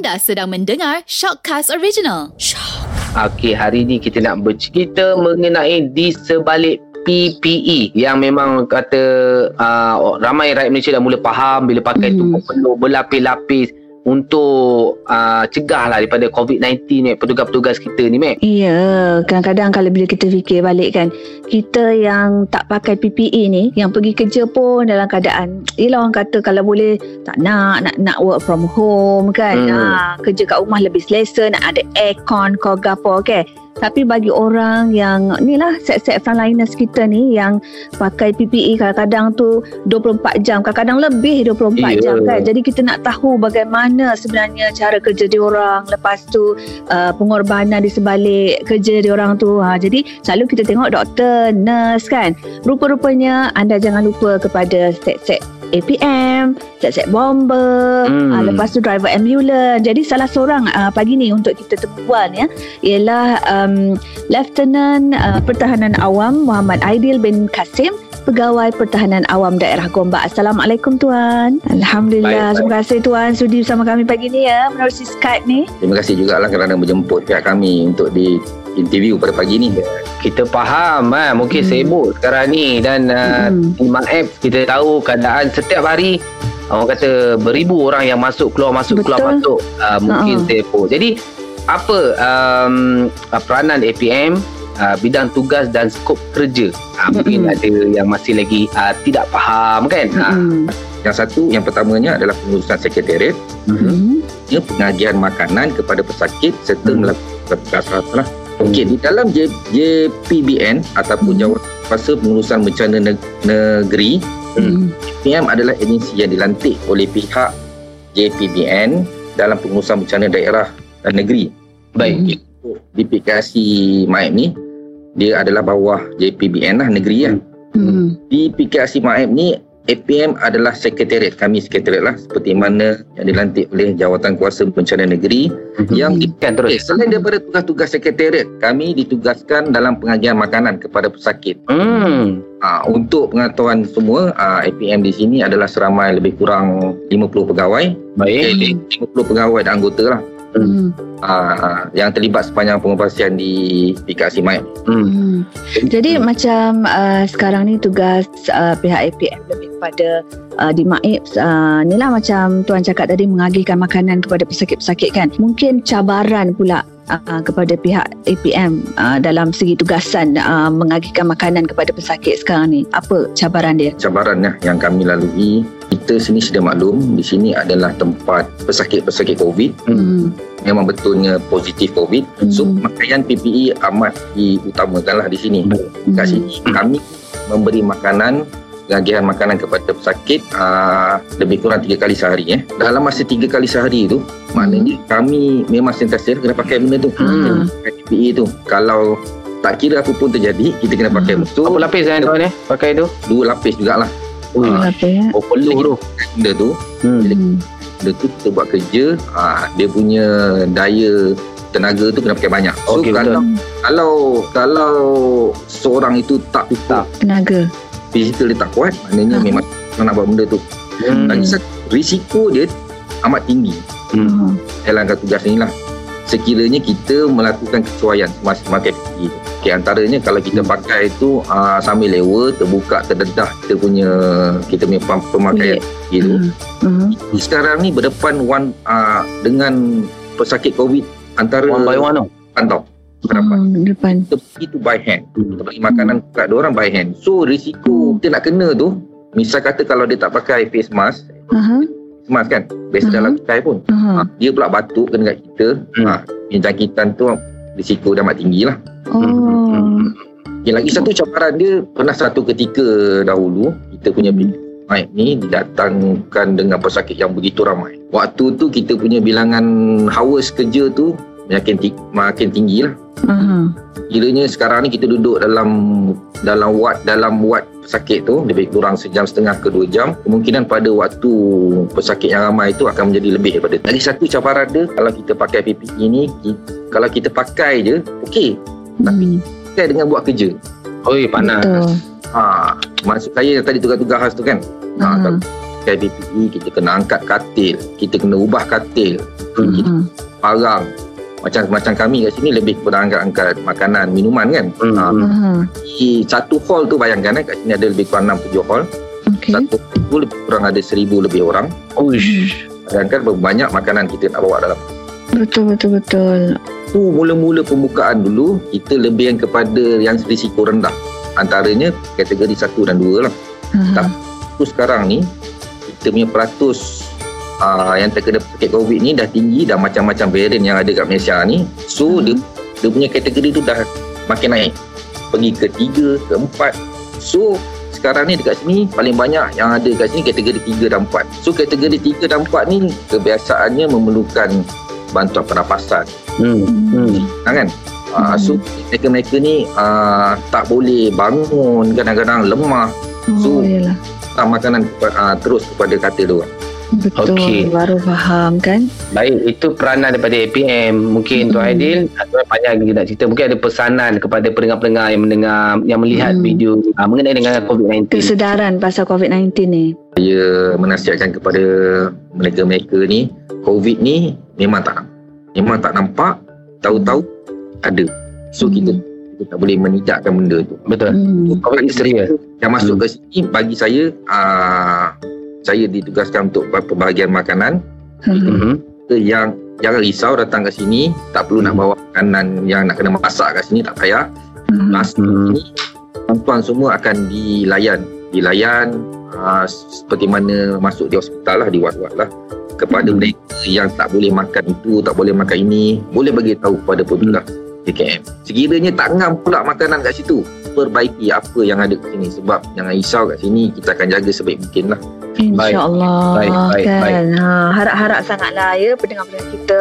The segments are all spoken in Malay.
Anda sedang mendengar Shockcast Original. Shock. Okey, hari ni kita nak bercerita mengenai di sebalik PPE yang memang kata uh, ramai rakyat Malaysia dah mula faham bila pakai tu Hmm. perlu berlapis-lapis untuk uh, cegah lah daripada COVID-19 ni petugas-petugas kita ni Mek. Ya, kadang-kadang kalau bila kita fikir balik kan, kita yang tak pakai PPE ni, yang pergi kerja pun dalam keadaan, yelah orang kata kalau boleh tak nak, nak nak work from home kan, Hmm. ha, kerja kat rumah lebih selesa, nak ada aircon, kau gapo, okay. Tapi bagi orang yang ni lah set-set frontliners kita ni yang pakai PPE kadang-kadang tu 24 jam, kadang-kadang lebih 24 Ya. jam kan. Jadi kita nak tahu bagaimana sebenarnya cara kerja diorang, lepas tu uh, pengorbanan di sebalik kerja diorang tu. Ha, jadi selalu kita tengok doktor, nurse kan. Rupa-rupanya anda jangan lupa kepada set-set APM, set-set bomber, Hmm. uh, lepas tu driver ambulans. Jadi salah seorang uh, pagi ni untuk kita temuan ya ialah um, Lieutenant uh, Pertahanan Awam Muhammad Aidil bin Kasim Pegawai Pertahanan Awam Daerah Gombak. Assalamualaikum Tuan. Alhamdulillah. Baik, baik. Terima kasih Tuan sudi bersama kami pagi ni ya menerusi Skype ni. Terima kasih juga lah kerana menjemput pihak kami untuk di interview pada pagi ni. Kita faham ha, mungkin Hmm. sibuk sekarang ni dan uh, Hmm. Iman App kita tahu keadaan setiap hari orang kata beribu orang yang masuk keluar masuk Betul. keluar masuk uh, mungkin Ha. telefon. Jadi apa um, uh, peranan APM uh, bidang tugas dan skop kerja. Uh, mungkin ada yang masih lagi uh, tidak faham kan. Uh. Yang satu, yang pertamanya adalah pengurusan sekretariat, ya, pengajian makanan kepada pesakit serta Hmm. melakukan tugas lah. Okey, di dalam J, JPBN ataupun Hmm. Jawatan Kuasa Pengurusan Bencana Neg- Negeri, Hmm. PM adalah agensi yang dilantik oleh pihak JPBN dalam pengurusan bencana daerah dan negeri. Baik. Di PKC MAIP ni, dia adalah bawah JPBN lah, negeri lah. Hmm. Di PKC MAIP ni APM adalah sekretariat kami sekretariat lah seperti mana yang dilantik oleh Jawatan Kuasa Bencana Negeri Mhm. yang di, kan okay, terus. selain daripada tugas-tugas sekretariat kami ditugaskan dalam pengajian makanan kepada pesakit Hmm. ha, untuk pengetahuan semua ha, APM di sini adalah seramai lebih kurang 50 pegawai Baik. eh, 50 pegawai dan anggota lah Hmm. ha, yang terlibat sepanjang pengoperasian di PKC MAIP Hmm. Hmm. Jadi macam uh, sekarang ni tugas uh, pihak APM lebih kepada uh, di Maib uh, ni lah macam tuan cakap tadi mengagihkan makanan kepada pesakit-pesakit kan. Mungkin cabaran pula uh, kepada pihak APM uh, dalam segi tugasan uh, mengagihkan makanan kepada pesakit sekarang ni. Apa cabaran dia? cabaran yang kami lalui kita sini sudah maklum di sini adalah tempat pesakit-pesakit COVID Hmm. memang betulnya positif COVID so Hmm. pakaian PPE amat diutamakanlah di sini kat sini kami memberi makanan pengagihan makanan kepada pesakit aa, lebih kurang tiga kali sehari eh. Dalam masa tiga kali sehari tu maknanya kami memang sentiasa kena pakai benda tu. Hmm. Pakai PPE tu. Kalau tak kira apa pun terjadi kita kena pakai Hmm. betul. Apa lapis kan tuan eh pakai tu? Dua lapis jugalah Ui. Ah. Apa ya? Oh peluh tu. benda tu. Hmm. Hmm. Benda tu kita buat kerja aa, dia punya daya tenaga tu kena pakai banyak. So Okey, kalau kalau kalau seorang itu tak Tak. Tenaga. fizikal dia tak kuat maknanya Ah. memang nak buat benda tu Hmm. lagi satu risiko dia amat tinggi. Hmm. dalam tugas ni lah sekiranya kita melakukan kesesuaian semasa PPE tu. Okay, antaranya kalau kita pakai tu uh, sambil lewa terbuka terdedah kita punya kita punya pem- pemakaian gitu Hmm. sekarang ni berdepan one uh, dengan pesakit covid antara One by one pantau berdepan. Hmm. Depan. kita pergi tu by hand. Hmm. kita bagi makanan kat dia orang by hand. So risiko kita nak kena tu misal kata kalau dia tak pakai face mask Aha. Face mask kan biasa Mhm. dalam kedai pun Aha. ha, dia pula batuk kena kat kita Hmm. ha, jangkitan tu risiko dia amat tinggi lah Oh. yang lagi satu cabaran dia pernah satu ketika dahulu kita punya Hmm. mic ni didatangkan dengan pesakit yang begitu ramai waktu tu kita punya bilangan hours kerja tu makin, ti- makin tinggi lah Aha. Kiranya sekarang ni kita duduk dalam dalam ward dalam ward pesakit tu lebih kurang sejam setengah ke dua jam kemungkinan pada waktu pesakit yang ramai itu akan menjadi lebih daripada lagi satu cabaran dia kalau kita pakai PPE ni kalau kita pakai je okey tapi Hmm. pakai dengan buat kerja Oi panas. Betul. ha, maksud saya yang tadi tugas-tugas khas tu kan ha, Aha. kalau pakai PPE kita kena angkat katil kita kena ubah katil Hmm. kita Hmm. Macam macam kami kat sini lebih kepada angkat-angkat makanan minuman kan Hmm. ha, Hmm. Aha. di satu hall tu bayangkan eh, kat sini ada lebih kurang 6-7 hall Okey. satu hall tu lebih kurang ada 1000 lebih orang Uish. bayangkan berapa banyak makanan kita nak bawa dalam Betul betul betul. tu mula-mula pembukaan dulu kita lebih yang kepada yang risiko rendah antaranya kategori 1 dan 2 lah Aha. tu sekarang ni kita punya peratus uh, yang terkena pesakit COVID ni dah tinggi dah macam-macam varian yang ada kat Malaysia ni so Hmm. dia dia punya kategori tu dah makin naik pergi ke 3 ke 4 so sekarang ni dekat sini paling banyak yang ada kat sini kategori 3 dan 4 so kategori 3 dan 4 ni kebiasaannya memerlukan bantuan pernafasan Hmm. Hmm. kan uh, so mereka-mereka ni uh, tak boleh bangun kadang-kadang lemah Oh, So, yalah. tak makanan uh, terus kepada katil tu Betul. Okey. Baru faham kan? Baik, itu peranan daripada APM. Mungkin Tuan Hmm. Aidil, Tuan banyak lagi nak cerita. Mungkin ada pesanan kepada pendengar-pendengar yang mendengar, yang melihat Hmm. video uh, mengenai dengan COVID-19. Kesedaran pasal COVID-19 ni. saya menasihatkan kepada mereka-mereka ni COVID ni memang tak nampak memang tak nampak tahu-tahu ada so Hmm. kita kita tak boleh menidakkan benda tu Betul. Hmm. COVID ni serius. yang masuk Hmm. ke sini bagi saya uh, saya ditugaskan untuk pembahagian makanan Hmm. Mhm. yang jangan risau datang ke sini tak perlu nak Hmm. bawa makanan yang nak kena masak kat sini tak payah Hmm. masuk Hmm. sini tuan-tuan semua akan dilayan dilayan uh, seperti mana masuk di hospital lah di ward-ward lah kepada Hmm. mereka yang tak boleh makan itu tak boleh makan ini boleh bagi tahu kepada petugas JKM sekiranya tak ngam pula makanan kat situ perbaiki apa yang ada kat sini sebab jangan risau kat sini kita akan jaga sebaik mungkin lah. InsyaAllah Baik, baik, kan. baik. Ha, harap-harap sangatlah ya pendengar-pendengar kita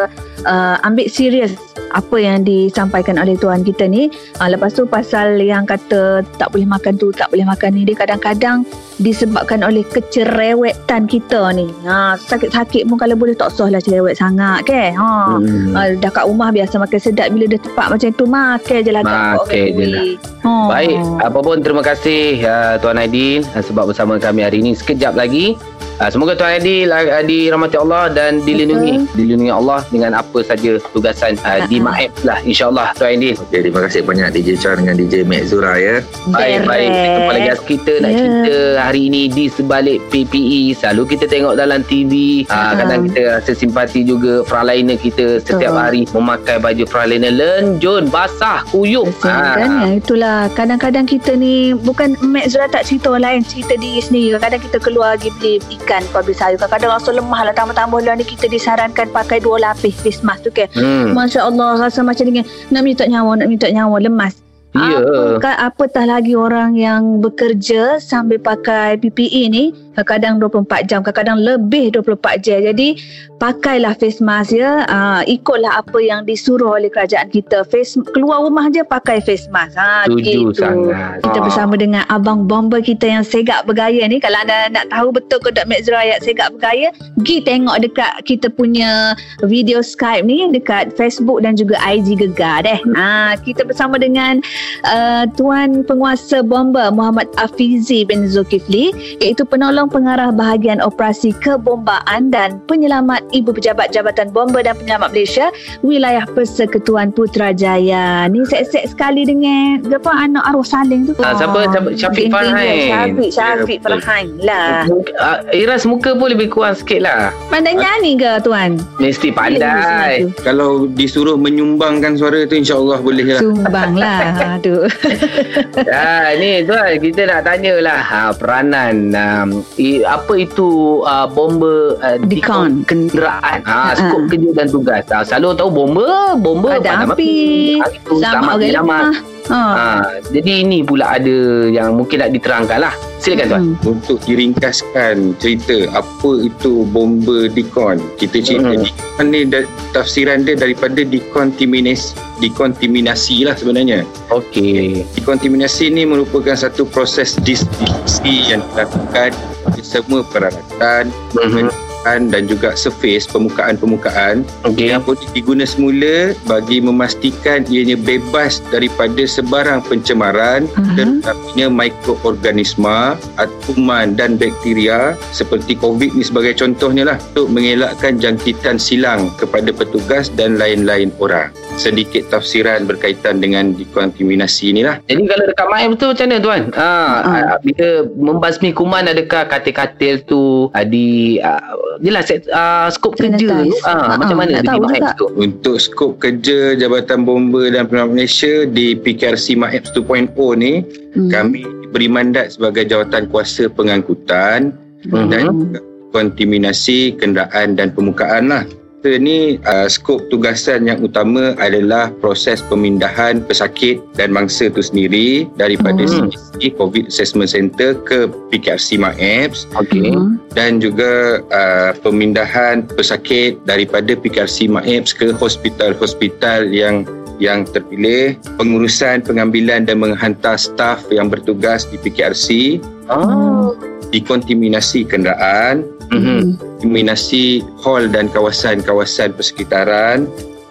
uh, ambil serius apa yang disampaikan oleh tuan kita ni. Uh, lepas tu pasal yang kata tak boleh makan tu, tak boleh makan ni, dia kadang-kadang disebabkan oleh kecerewetan kita ni. Ha, sakit-sakit pun kalau boleh tak usah lah cerewet sangat ke. Ha. Hmm. Uh, dah kat rumah biasa makan sedap bila dah tepat macam tu makan je lah Makan je lah. Ha. Baik, apa pun terima kasih uh, Tuan Aidil uh, sebab bersama kami hari ini. Sekejap lagi me. Uh, semoga Tuan Aidil uh, dirahmati Allah dan dilindungi, dilindungi Allah dengan apa saja tugasan uh, di Ha-ha. Maib lah insya-Allah Tuan Aidil. okay, terima kasih banyak DJ Chan dengan DJ Mek Zura ya Baik, baik. Jumpa lagi kita nak Ya. cerita hari ini di sebalik PPE. Selalu kita tengok dalam TV. Uh, Ha. kadang kita rasa simpati juga frontliner kita setiap Betul. hari memakai baju frontliner lenjun, basah, kuyup. Ah. kan yang itulah kadang-kadang kita ni bukan Mek Zura tak cerita orang lain cerita diri sendiri kadang kita keluar pergi beli ikan kau beli sayur kadang-kadang rasa lemah lah tambah-tambah lah ni kita disarankan pakai dua lapis face mask tu kan? Hmm. Masya Allah rasa macam dengan nak minta nyawa nak minta nyawa lemas Ya. Apakah, apatah lagi orang yang bekerja sambil pakai PPE ni kadang-kadang 24 jam, kadang-kadang lebih 24 jam. Jadi pakailah face mask ya. Uh, ikutlah apa yang disuruh oleh kerajaan kita. Face keluar rumah je pakai face mask. Ha, Setuju sangat. Kita Ah. bersama dengan abang bomber kita yang segak bergaya ni. Kalau anda nak tahu betul ke Dr. Mek Zurayat segak bergaya, pergi tengok dekat kita punya video Skype ni dekat Facebook dan juga IG Gegar deh. Ha, kita bersama dengan uh, Tuan Penguasa Bomber Muhammad Afizi bin Zulkifli iaitu penolong pengarah bahagian operasi kebombaan dan penyelamat Ibu Pejabat Jabatan Bomber dan Penyelamat Malaysia wilayah Persekutuan Putrajaya. Ni set-set sekali dengan apa anak arwah saling tu. Ah, siapa? Siapa? Syafiq Geng-geng dia. Farhain. Syafiq, Syafiq Ya, betul. Farhain lah. Uh, Iras muka pun lebih kurang sikit lah. Pandai nyanyi ke tuan? Mesti pandai. Kalau disuruh menyumbangkan suara tu insya-Allah boleh lah. Sumbang lah. Aduh. ah, ni tuan kita nak tanya lah ha, peranan um, i, apa itu uh, bomber uh, Dikon. kenderaan ha, Ha, skop ha. kerja dan tugas ha, selalu tahu bomber bomber Ada api. Ha, itu, Selamat orang selamat. lemah. Ha. ha, jadi ini pula ada yang mungkin nak diterangkan lah silakan tuan Hmm. Untuk diringkaskan cerita apa itu bomber dikon. Kita cerita Hmm. dikon ni da- tafsiran dia daripada decontaminasi dekontaminasi lah sebenarnya. okey Dekontaminasi ni merupakan satu proses disinfeksi yang dilakukan di semua peralatan Mhm. Permukaan dan juga surface permukaan-permukaan Okey. yang boleh diguna semula bagi memastikan ianya bebas daripada sebarang pencemaran Aha. terutamanya mikroorganisma, kuman dan bakteria seperti COVID ni sebagai contohnya lah untuk mengelakkan jangkitan silang kepada petugas dan lain-lain orang. Sedikit tafsiran berkaitan dengan dekontaminasi ni lah. Jadi kalau dekat Maim tu macam mana tuan? Ha, Ah. uh. bila membasmi kuman adakah katil-katil tu di uh, jelas uh, skop kerja tu Sanitize. uh, Ah, macam ah, mana nak tahu juga. tu? Untuk skop kerja Jabatan Bomba dan Penerangan Malaysia di PKRC MAEPS 2.0 ni Hmm. kami diberi mandat sebagai jawatan kuasa pengangkutan Mhm. dan kontaminasi kenderaan dan permukaan lah. Kita ni uh, skop tugasan yang utama adalah proses pemindahan pesakit dan mangsa tu sendiri daripada Hmm. CSC COVID Assessment Center ke PKRC MAEPS. Hmm. dan juga uh, pemindahan pesakit daripada PKRC MAEPS ke hospital-hospital yang yang terpilih, pengurusan pengambilan dan menghantar staf yang bertugas di PKRC, Ah. dikontaminasi kenderaan, Mhm. Hmm. kontaminasi hol dan kawasan-kawasan persekitaran,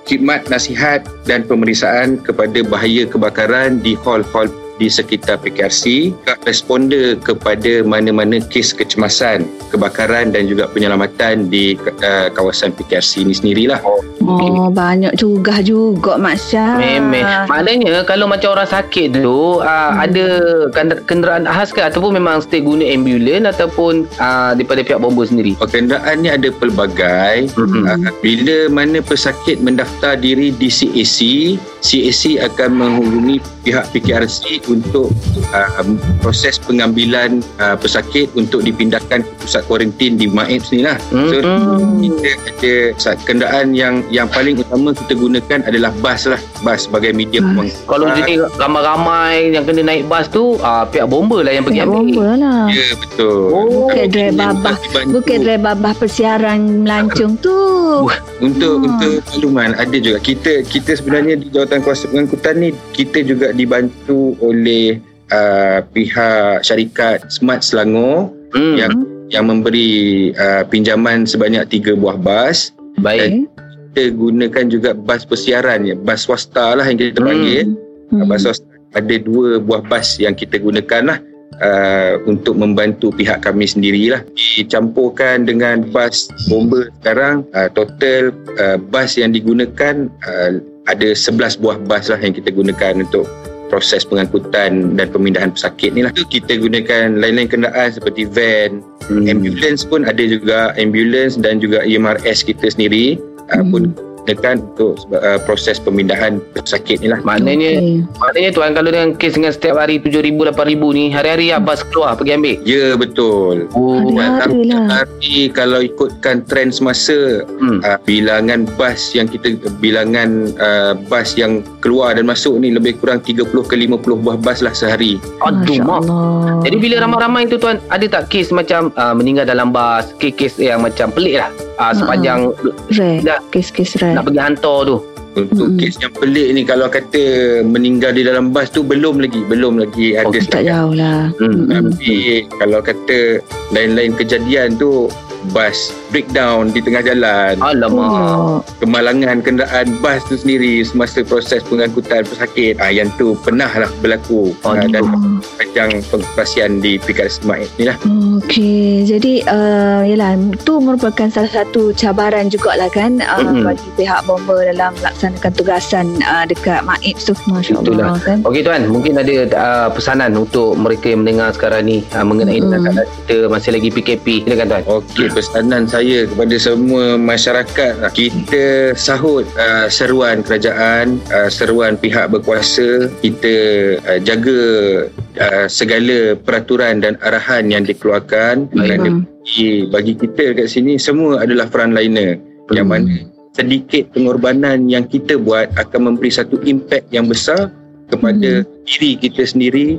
khidmat nasihat dan pemeriksaan kepada bahaya kebakaran di hol-hol di sekitar PKRC, responder kepada mana-mana kes kecemasan, kebakaran dan juga penyelamatan di uh, kawasan PKRC ini sendirilah. Oh, banyak juga juga Mak Syah. Memang. Maknanya kalau macam orang sakit tu uh, Hmm. ada kend- kenderaan khas ke ataupun memang stay guna ambulans ataupun uh, daripada pihak bomba sendiri? Kenderaan ni ada pelbagai. Mhm. Uh, bila mana pesakit mendaftar diri di CAC, CAC akan menghubungi pihak PKRC untuk uh, proses pengambilan uh, pesakit untuk dipindahkan ke pusat kuarantin di MAEPS ni lah. So, kita ada kenderaan yang yang paling utama kita gunakan adalah bas lah. Bas sebagai media Bas. pengangkutan. Kalau jenis ramai-ramai yang kena naik bas tu uh, pihak bomba lah yang pergi Pihak ambil. bomba lah. Ya, betul. Oh, Bukan Ini driver juga abah. dibantu. Bukan driver abah persiaran melancong tu. Untuk Hmm. untuk makluman ada juga kita kita sebenarnya di jawatan kuasa pengangkutan ni kita juga dibantu oleh uh, pihak syarikat Smart Selangor Hmm. yang yang memberi uh, pinjaman sebanyak tiga buah bas. Baik. Kita gunakan juga bas persiaran ya, bas swasta lah yang kita Hmm. panggil. Hmm. Bas swasta ada dua buah bas yang kita gunakan lah uh, untuk membantu pihak kami sendirilah. Dicampurkan dengan bas bomba sekarang uh, total uh, bas yang digunakan uh, ada 11 buah bas lah yang kita gunakan untuk proses pengangkutan dan pemindahan pesakit ni lah. Kita gunakan lain-lain kenderaan seperti van, Hmm. ambulans pun ada juga ambulans dan juga EMRS kita sendiri Hmm. pun gunakan untuk uh, proses pemindahan pesakit ni lah. Maknanya Okey. maknanya tuan kalau dengan kes dengan setiap hari 7000 8000 ni hari-hari lah bas keluar pergi ambil. Ya betul. Oh. Hari-hari lah. Tapi kalau ikutkan trend semasa Hmm. uh, bilangan bas yang kita bilangan uh, bas yang keluar dan masuk ni lebih kurang 30 ke 50 buah bas lah sehari. Aduh mak. Jadi bila ramai-ramai tu tuan ada tak kes macam uh, meninggal dalam bas, kes-kes yang macam pelik lah. Uh, sepanjang Rare. dah Kes-kes rare. nak pergi hantar tu. Untuk Mm-mm. kes yang pelik ni kalau kata meninggal di dalam bas tu belum lagi belum lagi ada Oh, Tak jauh lah. Hmm. Mm-mm. Tapi kalau kata lain-lain kejadian tu bas breakdown di tengah jalan Alamak. Oh. kemalangan kenderaan bas tu sendiri semasa proses pengangkutan pesakit ah yang tu pernah lah berlaku ah, Aduh. dan panjang pengoperasian di PKS Smart ni lah Okey, jadi uh, yalah tu merupakan salah satu cabaran jugalah kan uh, Mm-mm. bagi pihak bomba dalam melaksanakan tugasan uh, dekat MAIPS tu. Masya-Allah kan. Okey tuan, mungkin ada uh, pesanan untuk mereka yang mendengar sekarang ni uh, mengenai Hmm. keadaan kita masih lagi PKP. Silakan tuan. Okey, pesanan saya kepada semua masyarakat. Kita sahut uh, seruan kerajaan, uh, seruan pihak berkuasa, kita uh, jaga uh, segala peraturan dan arahan yang dikeluarkan. Kerana Hmm. bagi, bagi kita kat sini semua adalah frontliner. Yang Hmm. mana sedikit pengorbanan yang kita buat akan memberi satu impact yang besar kepada diri kita sendiri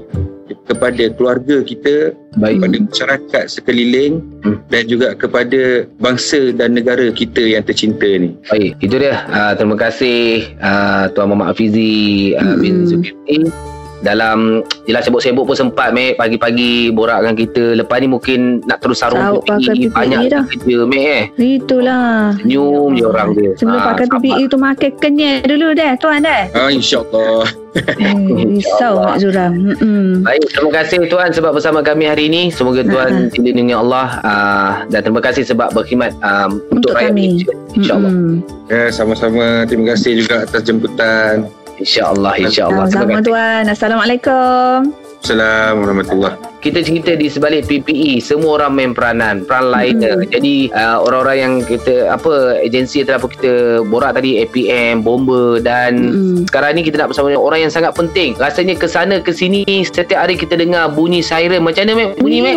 kepada keluarga kita Baik. kepada masyarakat sekeliling Hmm. dan juga kepada bangsa dan negara kita yang tercinta ni. Baik, itu dia. Uh, terima kasih uh, Tuan Muhammad Hafizi uh, bin Mm-mm. Zulkifli dalam Yelah sibuk-sibuk pun sempat Mek Pagi-pagi borak dengan kita Lepas ni mungkin Nak terus sarung pakai PPE Banyak dah. kerja Mek eh Itulah. Senyum je orang dia Sebelum Ah, pakai sabar. PPE tu makan kenyal dulu dah tuan dah. Ah, InsyaAllah. Hmm, risau. Mak Zuram. Hmm. Baik, terima kasih Tuan sebab bersama kami hari ini. Semoga Tuan dilindungi Allah uh, dan terima kasih sebab berkhidmat um, untuk, Untuk rakyat kami. Malaysia. InsyaAllah. Hmm. Ya, sama-sama. Terima kasih juga atas jemputan. InsyaAllah, insyaAllah. Sama-sama tuan. Assalamualaikum. Assalamualaikum warahmatullahi Kita cerita di sebalik PPE, semua orang main peranan, peran liner. Jadi uh, orang-orang yang kita apa agensi telah kita borak tadi APM, bomber dan Hmm. sekarang ni kita nak bersama dengan orang yang sangat penting. Rasanya ke sana ke sini setiap hari kita dengar bunyi siren. Macam mana Mek? Bunyi Mek?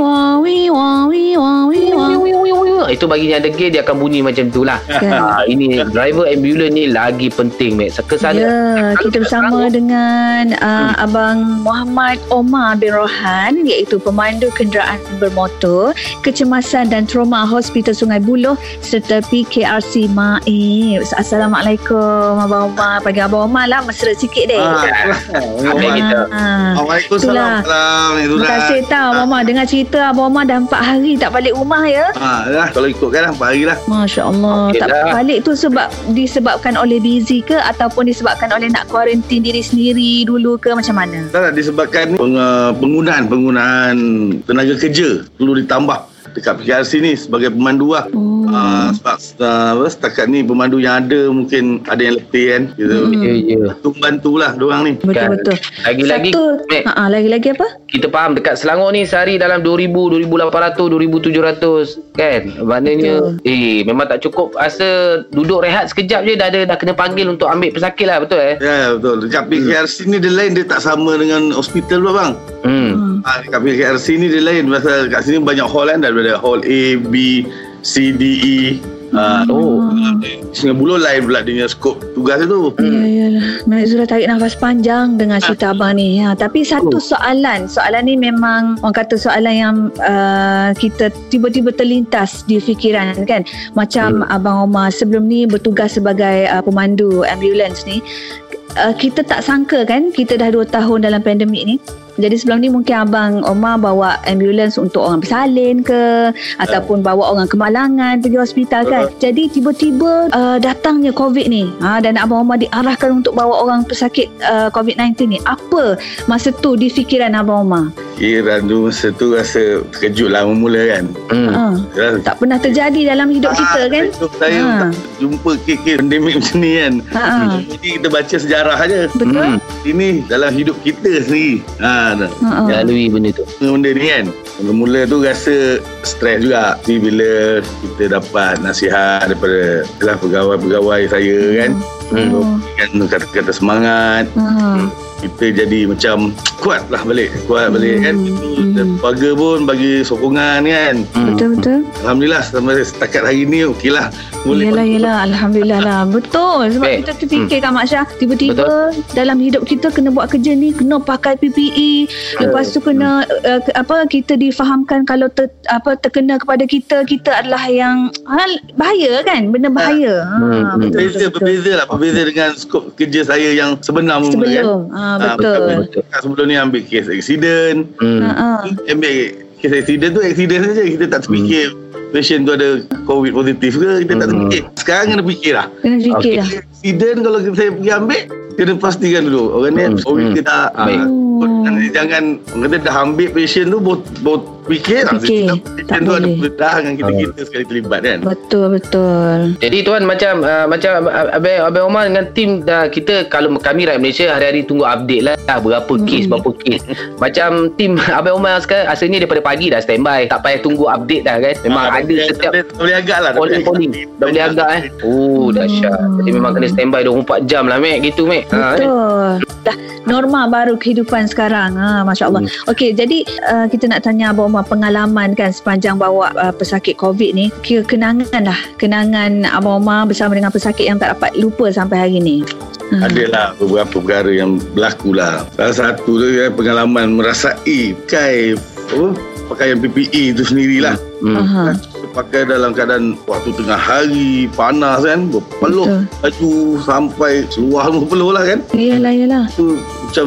Itu bagi yang degil dia akan bunyi macam tu lah. Ha, ini driver ambulans ni lagi penting Mek. Ke sana Ya, kita bersama dengan uh, Abang Muhammad Omar bin Rohan iaitu pemandu kenderaan bermotor, kecemasan dan trauma Hospital Sungai Buloh serta PKRC Maib. Assalamualaikum Abang Omar. Pagi Abang Omar lah mesra sikit deh. Kita Ah. Waalaikumsalam. Terima kasih tau Abang Omar dengar cerita Abang Omar dah 4 hari tak balik rumah ya. Ha, dah, kalau ikutkan lah, 4 hari lah. Masya Allah. Okey tak dah. balik tu sebab disebabkan oleh busy ke ataupun disebabkan oleh nak kuarantin diri sendiri dulu ke macam mana? Tak tak disebabkan peng, uh, penggunaan penggunaan tenaga kerja perlu ditambah dekat PKRC ni sebagai pemandu lah. Oh. Uh, sebab uh, setakat ni pemandu yang ada mungkin ada yang letih kan. Gitu. Hmm. Ya, ya. Bantu bantulah diorang ni. Betul-betul. Lagi-lagi Satu, Mek, ha, lagi-lagi apa? kita faham dekat Selangor ni sehari dalam 2000, 2800, 2700 kan. Maknanya eh memang tak cukup rasa duduk rehat sekejap je dah ada dah kena panggil untuk ambil pesakit lah betul eh. Ya betul. Dekat PKRC ni dia lain dia tak sama dengan hospital tu bang. Hmm. Hmm. Ha, dekat PKRC ni dia lain pasal kat sini banyak hall kan daripada hall A, B, C, D, E. Ha, Oh. Sungai Buloh lain pula dia punya skop tugas tu. Ya, ya. Mek Zura tarik nafas panjang dengan cerita abang ni. Ha, tapi satu soalan. Soalan ni memang orang kata soalan yang uh, kita tiba-tiba terlintas di fikiran kan. Macam Abang Omar sebelum ni bertugas sebagai uh, pemandu ambulans ni. Uh, kita tak sangka kan kita dah 2 tahun dalam pandemik ni. Jadi sebelum ni mungkin Abang Omar bawa ambulans untuk orang bersalin ke ataupun bawa orang kemalangan pergi hospital kan. Jadi tiba-tiba uh, datangnya COVID ni ha, dan Abang Omar diarahkan untuk bawa orang pesakit uh, COVID-19 ni. Apa masa tu di fikiran Abang Omar? Kira tu masa tu rasa terkejut lah mula kan. Hmm. Ha, Ya, tak pernah terjadi dalam hidup kita kan? Hidup saya Ha. tak jumpa kes-kes pandemik macam ni kan. Ha, ha. Jadi kita baca sejarah aja. Betul? Hmm. Ini dalam hidup kita sendiri. Ha, dah. Ha, ha. Lalui benda tu. benda ni kan Mula-mula tu rasa stres juga Tapi bila kita dapat nasihat daripada pegawai-pegawai saya kan Oh. kan kata-kata semangat Ha. Kita jadi macam kuat lah balik kuat balik kan Hmm. dan keluarga pun bagi sokongan kan Hmm. Betul-betul. Alhamdulillah sampai setakat hari ni okey lah boleh Yelah, yelah. Alhamdulillah lah. Betul. Sebab Baik. kita terfikir kan Mak Syah. Tiba-tiba dalam hidup kita kena buat kerja ni, kena pakai PPE. Lepas tu kena, uh, ke- apa, kita difahamkan kalau ter, apa terkena kepada kita, kita adalah yang ha, bahaya kan? Benda bahaya. Ha, Hmm, hmm. betul, berbeza betul, betul. berbeza lah berbeza dengan skop kerja saya yang sebenar mula kan Sebelum. Ha, Ah, betul. betul. sebelum ni ambil kes aksiden Hmm. Ha, ha. ambil kes aksiden tu aksiden saja kita tak terfikir patient tu ada covid positif ke kita tak Hmm. terfikir sekarang kena fikir lah Kena fikir lah. aksiden kalau saya pergi ambil kena pastikan dulu orang ni Hmm. covid Hmm. ke tak Baik. Ah, Oh. Jangan, kata dah ambil patient tu baru, baru fikir lah Fikir. patient Tak tu ada boleh. bedah dengan kita-kita sekali terlibat kan Betul, betul. Jadi tuan macam uh, macam uh, Abang Abang Omar dengan tim dah kita kalau kami rakyat Malaysia hari-hari tunggu update lah berapa kes berapa kes. macam tim Abang Omar sekarang asalnya daripada pagi dah standby tak payah tunggu update dah kan. Memang Ah, ada dah- setiap dah boleh agak lah polling polling dah boleh agak eh. Oh dahsyat. Jadi memang kena standby 24 jam lah Mek gitu Mek. Ha, eh. Betul. Dah norma baru kehidupan sekarang. Ha, Masya Allah. Hmm. Okey, jadi uh, kita nak tanya Abang Omar pengalaman kan sepanjang bawa uh, pesakit COVID ni. Kira kenangan lah. Kenangan Abang Omar bersama dengan pesakit yang tak dapat lupa sampai hari ni. Ha. Adalah beberapa perkara yang berlaku lah. Salah satu tu ya, pengalaman merasai pakai apa, pakaian PPE itu sendirilah. Hmm. Aha. Pakai dalam keadaan waktu tengah hari, panas kan, berpeluh Betul. baju sampai seluar semua peluh lah kan. Yalah, yalah. Itu macam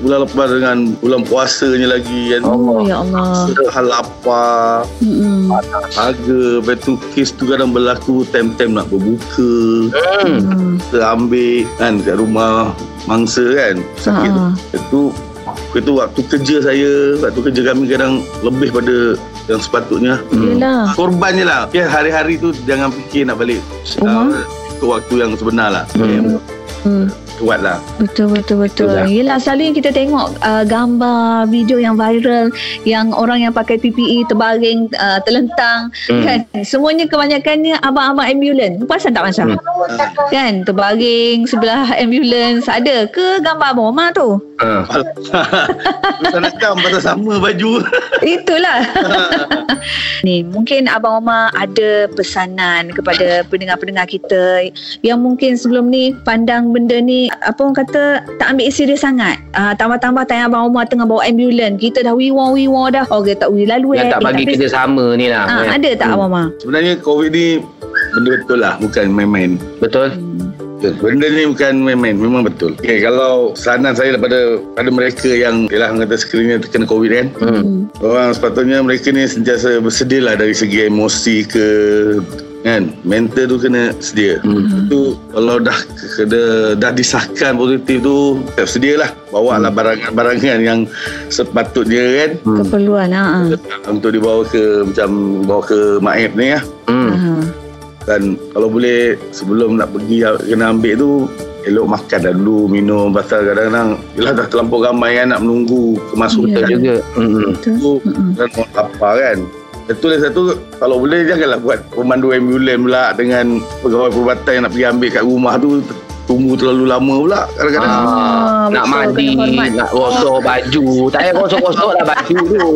bulan lepas dengan bulan puasanya lagi kan. Oh, ya Allah. Hal lapar, Mm-mm. harga, lepas tu kes tu kadang berlaku time-time nak berbuka, Hmm. Hmm. kita ambil kan kat rumah mangsa kan. Sakit tu. Ah. Itu itu waktu kerja saya, waktu kerja kami kadang lebih pada yang sepatutnya. Yelah. Korban je lah. Ya, hari-hari tu jangan fikir nak balik. Rumah? Uh, waktu yang sebenar lah. Hmm. Hmm. Kuat lah. Betul betul betul. Betul lah. Yelah selalu yang kita tengok uh, gambar, video yang viral yang orang yang pakai PPE terbaring, uh, terlentang Hmm. kan. Semuanya kebanyakannya abang-abang ambulans. Perasan tak Masya? Hmm. Kan terbaring sebelah ambulans. Ada ke gambar abang Omar tu? Ha. Pasal nakam pasal sama baju. Itulah. Ni mungkin Abang Omar ada pesanan kepada pendengar-pendengar kita yang mungkin sebelum ni pandang benda ni apa orang kata tak ambil serius sangat. Uh, tambah-tambah tanya Abang Omar tengah bawa ambulans. Kita dah wiwa-wiwa dah. Oh kita tak boleh lalu Yang eh. tak Eh, bagi tapi- kerjasama ni lah. Ah, kan? ada tak Hmm. Abang Omar? Sebenarnya COVID ni benda betul lah. Bukan main-main. Betul. Betul. Benda ni bukan main-main. Memang betul. Okay, kalau saran saya daripada pada mereka yang ialah orang kata sekiranya terkena COVID kan. Hmm. Hmm. Orang sepatutnya mereka ni sentiasa bersedia lah dari segi emosi ke kan mental tu kena sedia Hmm. itu kalau dah kena dah disahkan positif tu tak sedia lah bawa lah barangan-barangan yang sepatutnya kan Hmm. Keperluan ha. untuk dibawa ke macam bawa ke Maib ni lah Hmm. Ha. Dan kalau boleh sebelum nak pergi kena ambil tu elok makan dah dulu minum pasal kadang-kadang yelah dah terlampau ramai kan nak menunggu kemasukan Ya. juga. Hmm. Betul. tu Mm-mm. dan orang lapar kan Satu lagi satu kalau boleh janganlah buat pemandu ambulan pula dengan pegawai perubatan yang nak pergi ambil kat rumah tu tunggu terlalu lama pula kadang-kadang. Ah, Ah, nak mandi, nak gosok baju. Tak payah gosok-gosok lah baju tu.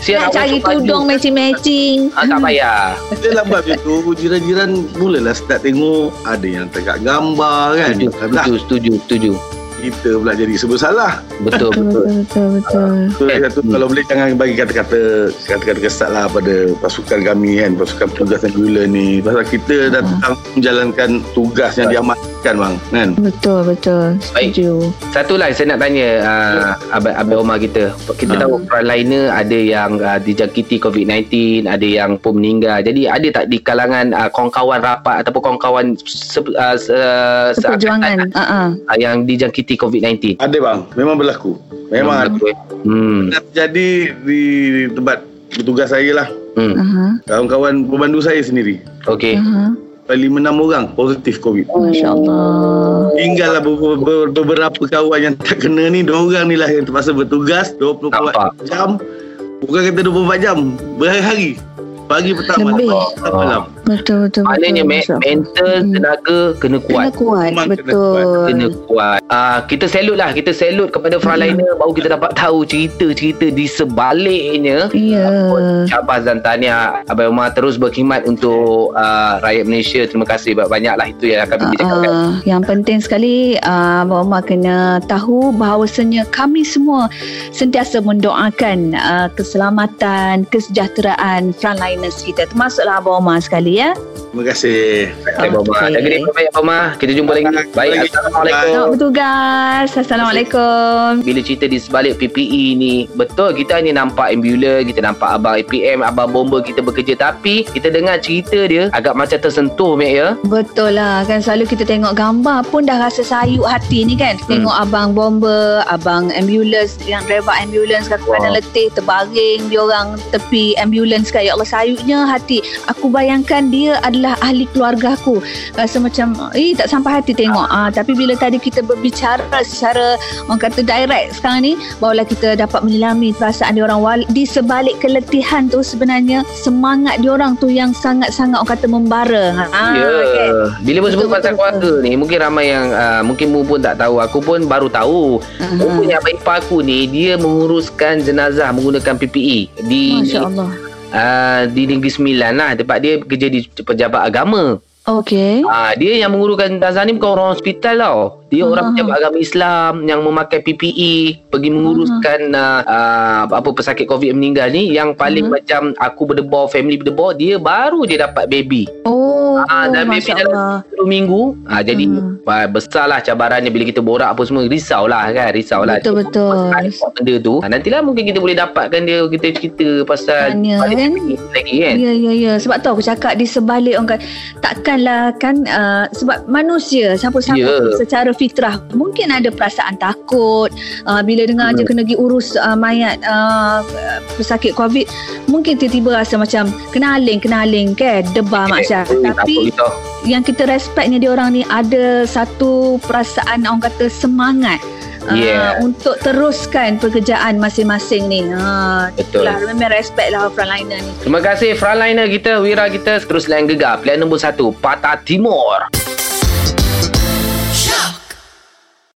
Siap Nak cari tudung matching-matching. Ah, tak payah. Dia lambat macam tu jiran-jiran mulalah start tengok ada yang tegak gambar kan. Setuju, Dah setuju, setuju, setuju. kita pula jadi serba salah. Betul, Betul betul. betul satu Hmm. kalau boleh jangan bagi kata-kata kata-kata kesat lah pada pasukan kami kan pasukan petugas ambulan ni pasal kita datang menjalankan tugas yang diamankan bang kan Betul betul. Baik. Setuju. Satu lah saya nak tanya uh, Abang, Abang Omar kita Kita Ha. tahu frontliner ada yang uh, dijangkiti COVID-19 Ada yang pun meninggal Jadi ada tak di kalangan uh, kawan-kawan rapat Ataupun kawan se, uh, se, Perjuangan. Ha ah. uh, Yang dijangkiti COVID-19 ada bang memang berlaku memang ada Hmm. Pernah terjadi di tempat bertugas saya lah hmm. Aha. kawan-kawan pemandu saya sendiri Okey Aha. Lima enam orang positif COVID Masya Allah. tinggallah beberapa, kawan yang tak kena ni dua orang ni lah yang terpaksa bertugas 24 Nampak. jam bukan kata 24 jam berhari-hari pagi petang Lebih. malam malam Betul betul betul. Maknanya Allah. mental, Hmm. tenaga kena Kena kuat kuat. Memang kena betul. Kena kuat uh, Kita salute lah Kita salute kepada frontliner Baru kita dapat tahu cerita-cerita di sebaliknya Ya. Syabas dan tahniah Abang Umar terus berkhidmat untuk uh, rakyat Malaysia. Terima kasih banyak-banyak lah itu yang akan kita cakapkan. Uh, yang penting sekali uh, Abang Omar kena tahu bahawasanya kami semua sentiasa mendoakan uh, keselamatan, kesejahteraan frontliners kita termasuklah Abang Omar sekali ya. terima kasih Terima baik Abang Umar. Kita jumpa lagi. Baik. Assalamualaikum. Selamat bertugas. Assalamualaikum. Bila cerita di sebalik PPE ni Betul kita hanya nampak ambulans Kita nampak abang APM Abang bomba kita bekerja Tapi kita dengar cerita dia Agak macam tersentuh Mek ya Betul lah kan selalu kita tengok gambar pun dah rasa sayuk hati ni kan. Tengok abang bomber, abang ambulans yang driver ambulans kadang-kadang Wow. letih terbaring dia orang tepi ambulans kan. Ya Allah sayuknya hati. Aku bayangkan dia adalah ahli keluarga aku. Rasa macam eh tak sampai hati tengok. Ah tapi bila tadi kita berbicara secara orang kata direct sekarang ni barulah kita dapat menyelami perasaan dia orang Wal- di sebalik keletihan tu sebenarnya semangat dia orang tu yang sangat-sangat orang kata membara. Ha Ya. kan? Bila pun sebut Betul, pasal betul, keluarga ni, mungkin ramai yang uh, mungkin mu pun tak tahu. Aku pun baru tahu. Aha. Rupanya abang ipar aku ni dia menguruskan jenazah menggunakan PPE di Masya Allah. Uh, di Negeri Sembilan lah tempat dia kerja di pejabat agama. Okey. Ah dia yang menguruskan jenazah ni bukan orang hospital tau. Dia Ah. orang pejabat agama Islam yang memakai PPE pergi menguruskan uh, uh, apa pesakit COVID yang meninggal ni yang paling Ah. macam aku berdebar family berdebar dia baru dia dapat baby. Oh, Oh, Ah, dan Masya Allah. dalam 10 minggu ah, Jadi ah, besarlah cabarannya Bila kita borak apa semua Risaulah kan Risaulah Betul, betul. Benda tu ah, Nantilah mungkin kita boleh dapatkan dia Kita cerita pasal Tanya, kan? lagi, kan Ya, ya, ya. Sebab tu aku cakap di sebalik orang kata, takkanlah kan uh, sebab manusia siapa-siapa Ya. yeah. secara fitrah mungkin ada perasaan takut uh, bila dengar Hmm. je kena pergi urus uh, mayat uh, pesakit COVID mungkin tiba-tiba rasa macam kenaling kenaling kan debar mak Syah. Eh, tak apa Tapi kita yang kita respectnya dia orang ni ada satu perasaan orang kata semangat uh, Yeah. untuk teruskan pekerjaan masing-masing ni. Ha, Betul. memang respect lah frontliner ni. Terima kasih frontliner kita Wira kita Terus lain gegar Pilihan nombor 1 Patah Timur